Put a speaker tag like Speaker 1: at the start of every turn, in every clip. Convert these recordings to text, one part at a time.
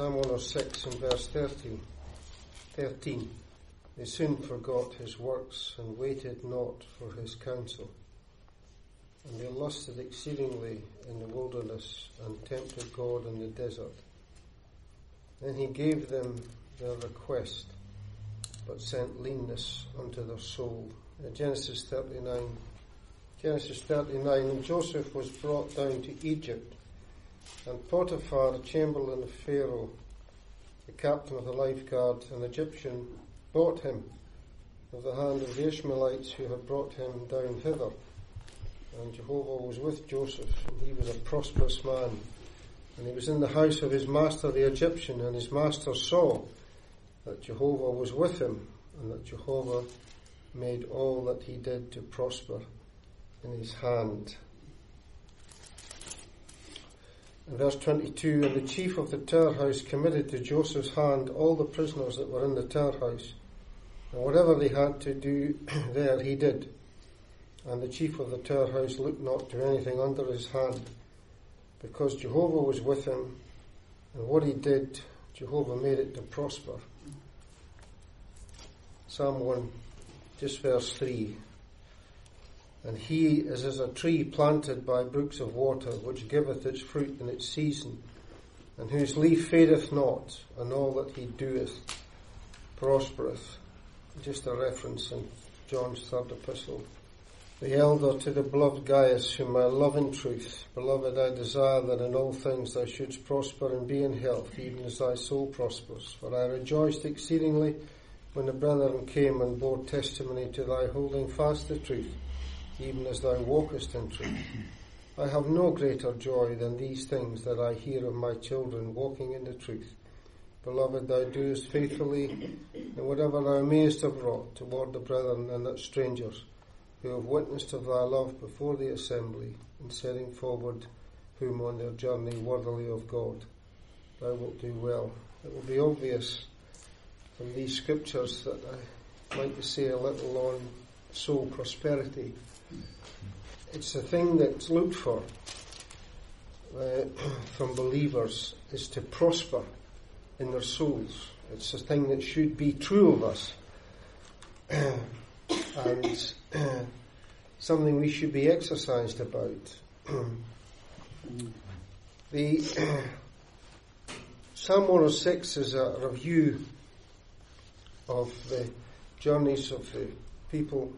Speaker 1: Psalm 106 and verse 13. 13. They soon forgot his works and waited not for his counsel. And they lusted exceedingly in the wilderness and tempted God in the desert. Then he gave them their request, but sent leanness unto their soul. In Genesis 39, Genesis 39, And Joseph was brought down to Egypt, and Potiphar, the chamberlain of Pharaoh, the captain of the lifeguard, an Egyptian, bought him of the hand of the Ishmaelites who had brought him down hither. And Jehovah was with Joseph, and he was a prosperous man. And he was in the house of his master the Egyptian, and his master saw that Jehovah was with him, and that Jehovah made all that he did to prosper in his hand. In verse 22, and the chief of the tower house committed to Joseph's hand all the prisoners that were in the tower house, and whatever they had to do there, he did. And the chief of the tower house looked not to anything under his hand, because Jehovah was with him, and what he did, Jehovah made it to prosper. Psalm 1, just verse 3. And he is as a tree planted by brooks of water, which giveth its fruit in its season, and whose leaf fadeth not, and all that he doeth prospereth. Just a reference in John's third epistle. The elder to the beloved Gaius, whom I love in truth. Beloved, I desire that in all things thou shouldst prosper and be in health, even as thy soul prospers. For I rejoiced exceedingly when the brethren came and bore testimony to thy holding fast the truth, even as thou walkest in truth. I have no greater joy than these things that I hear of my children walking in the truth. Beloved, thou doest faithfully in whatever thou mayest have wrought toward the brethren and strangers who have witnessed of thy love before the assembly in setting forward whom on their journey worthily of God. Thou wilt do well. It will be obvious from these scriptures that I like to say a little on soul prosperity. It's a thing that's looked for uh, from believers is to prosper in their souls. It's a thing that should be true of us. and something we should be exercised about. the Psalm 106 is a review of the journeys of the people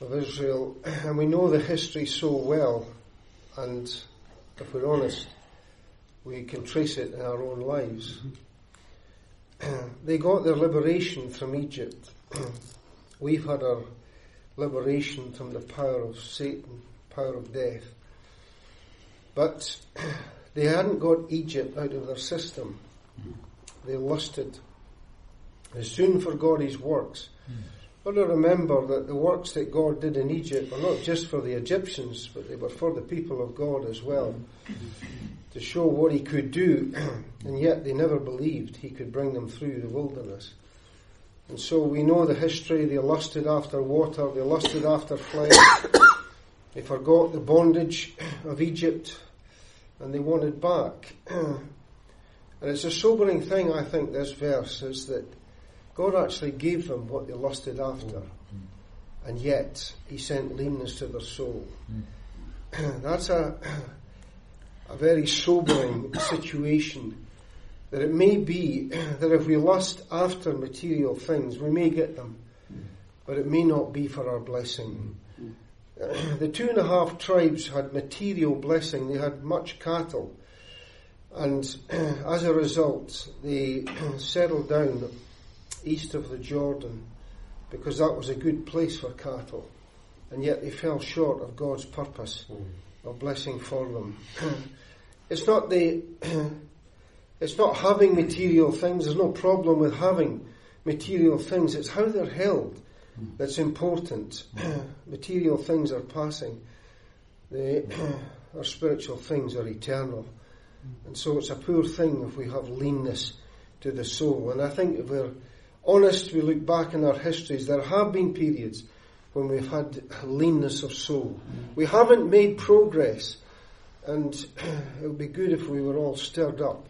Speaker 1: of Israel, and we know the history so well, and if we're honest, we can trace it in our own lives. they got their liberation from Egypt. We've had our liberation from the power of Satan, power of death. But they hadn't got Egypt out of their system. They lusted. They soon forgot his works. Hmm. But to remember that the works that God did in Egypt were not just for the Egyptians, but they were for the people of God as well. To show what he could do, and yet they never believed he could bring them through the wilderness. And so we know the history. They lusted after water. They lusted after flesh. they forgot the bondage of Egypt and they wanted back. and it's a sobering thing, I think, this verse is that God actually gave them what they lusted after. And yet, He sent leanness to their soul. That's a, a very sobering situation that it may be that if we lust after material things, we may get them, but it may not be for our blessing. The two and a half tribes had material blessing, they had much cattle, and as a result, they settled down east of the Jordan because that was a good place for cattle, and yet they fell short of God's purpose hmm. of blessing for them. It's not the it's not having material things. There's no problem with having material things. It's how they're held hmm. that's important. material things are passing. The, our spiritual things are eternal. Hmm. And so it's a poor thing if we have leanness to the soul. And I think if we're honest, we look back in our histories, there have been periods when we've had leanness of soul. We haven't made progress. And it would be good if we were all stirred up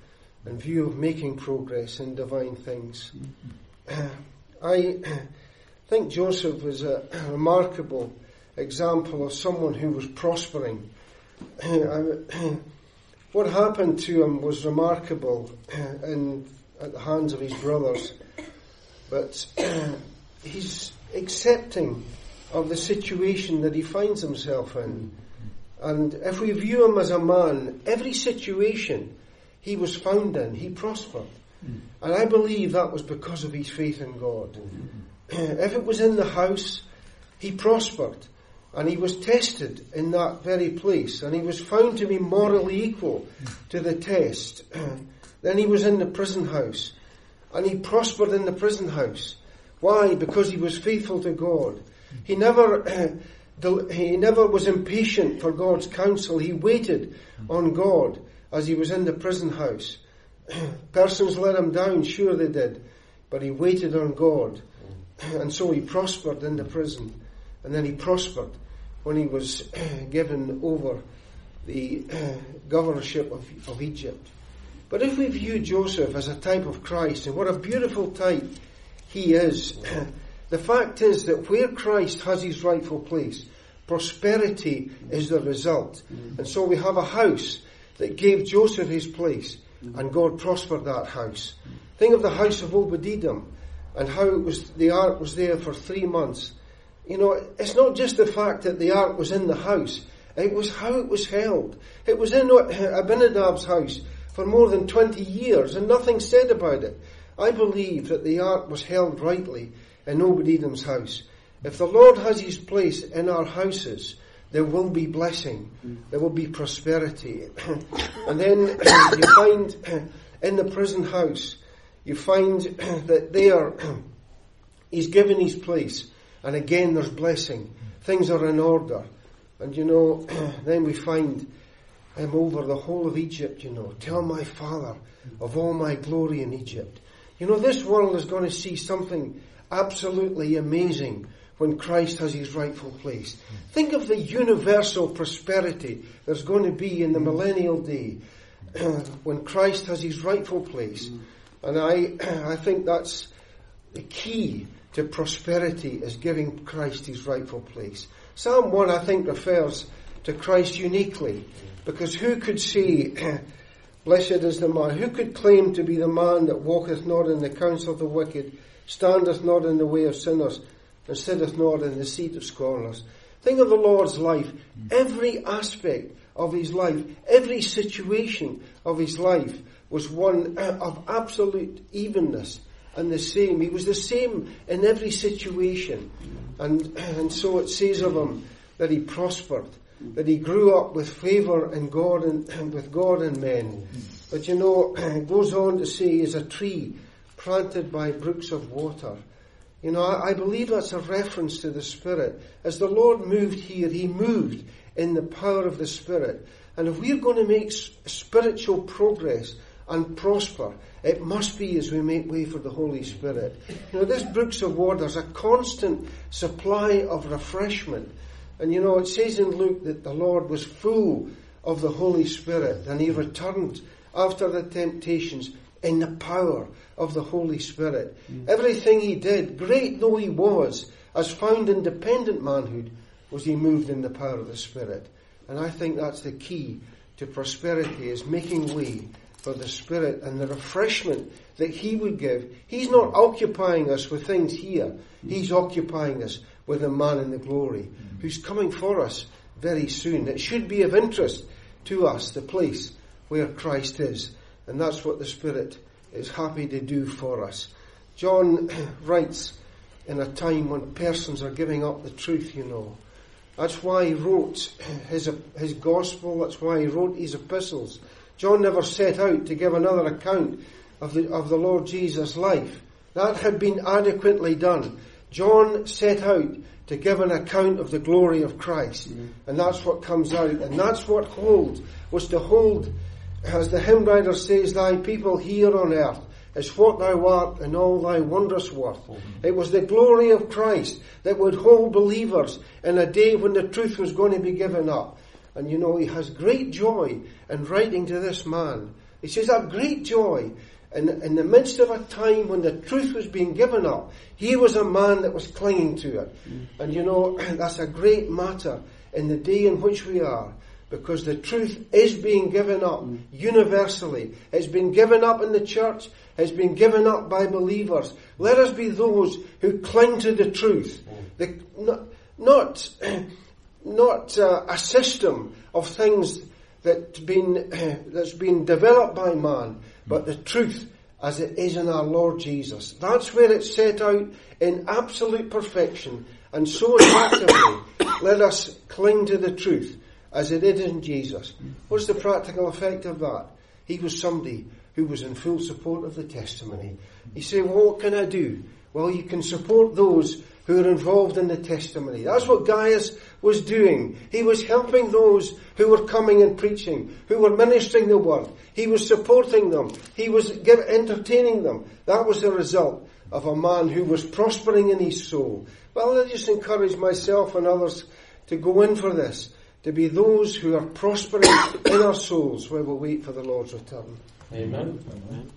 Speaker 1: in view of making progress in divine things. I think Joseph was a remarkable example of someone who was prospering. what happened to him was remarkable in, at the hands of his brothers, but he's accepting of the situation that he finds himself in. And if we view him as a man, every situation he was found in, he prospered. And I believe that was because of his faith in God. if it was in the house, he prospered. And he was tested in that very place. And he was found to be morally equal to the test. then he was in the prison house. And he prospered in the prison house. Why? Because he was faithful to God. He never, he never was impatient for God's counsel. He waited on God as he was in the prison house. Persons let him down, sure they did, but he waited on God. And so he prospered in the prison. And then he prospered when he was given over the governorship of, of Egypt. But if we view Joseph as a type of Christ, and what a beautiful type he is, the fact is that where Christ has his rightful place, prosperity is the result. Mm. And so we have a house that gave Joseph his place, mm. and God prospered that house. Think of the house of Obed-Edom and how it was, the ark was there for three months. You know, it's not just the fact that the ark was in the house, it was how it was held. It was in Abinadab's house for more than 20 years and nothing said about it. I believe that the ark was held rightly in Obed-Edom's house. If the Lord has his place in our houses, there will be blessing, there will be prosperity. and then you find in the prison house, you find that there he's given his place, and again there's blessing. Things are in order. And you know, then we find him over the whole of Egypt, you know. Tell my father of all my glory in Egypt. You know, this world is going to see something absolutely amazing when Christ has his rightful place. Think of the universal prosperity there's going to be in the millennial day when Christ has his rightful place. And I, I think that's the key to prosperity is giving Christ his rightful place. Psalm 1, I think, refers to Christ uniquely because who could say, Blessed is the man, who could claim to be the man that walketh not in the counsel of the wicked, standeth not in the way of sinners, and sitteth not in the seat of scorners. Think of the Lord's life. Every aspect of his life, every situation of his life was one of absolute evenness and the same. He was the same in every situation. And, and so it says of him that he prospered, that he grew up with favour in God and, and with God and men. But you know, it goes on to say, is a tree planted by brooks of water. You know, I, I believe that's a reference to the Spirit. As the Lord moved here, He moved in the power of the Spirit. And if we're going to make spiritual progress and prosper, it must be as we make way for the Holy Spirit. You know, this brooks of water is a constant supply of refreshment. And you know, it says in Luke that the Lord was full of the Holy Spirit and he returned after the temptations in the power of the Holy Spirit. Mm. Everything he did, great though he was, as found in dependent manhood, was he moved in the power of the Spirit. And I think that's the key to prosperity is making way for the Spirit and the refreshment that He would give. He's not occupying us with things here. He's occupying us with the man in the glory who's coming for us very soon. It should be of interest to us, the place where Christ is. And that's what the Spirit is happy to do for us. John writes in a time when persons are giving up the truth, you know. That's why he wrote his, his gospel, that's why he wrote his epistles. John never set out to give another account of the, of the Lord Jesus' life. That had been adequately done. John set out to give an account of the glory of Christ. Mm. And that's what comes out. And that's what holds, was to hold as the hymn writer says, thy people here on earth is what thou art and all thy wondrous worth. It was the glory of Christ that would hold believers in a day when the truth was going to be given up. And you know, he has great joy in writing to this man He says, I have great joy. In, in the midst of a time when the truth was being given up, he was a man that was clinging to it. Mm. And you know, that's a great matter in the day in which we are because the truth is being given up mm. universally. It's been given up in the church. It's been given up by believers. Let us be those who cling to the truth. Mm. The, not, not, not uh, a system of things that's been, that's been developed by man, but the truth as it is in our Lord Jesus. That's where it's set out in absolute perfection and so effectively. let us cling to the truth as it is in Jesus. What's the practical effect of that? He was somebody who was in full support of the testimony. You say, well, what can I do? Well, you can support those who are involved in the testimony. That's what Gaius was doing. He was helping those who were coming and preaching, who were ministering the word. He was supporting them. He was give, entertaining them. That was the result of a man who was prospering in his soul. Well, I just encourage myself and others to go in for this to be those who are prospering in our souls while we wait for the Lord's return.
Speaker 2: Amen. Amen.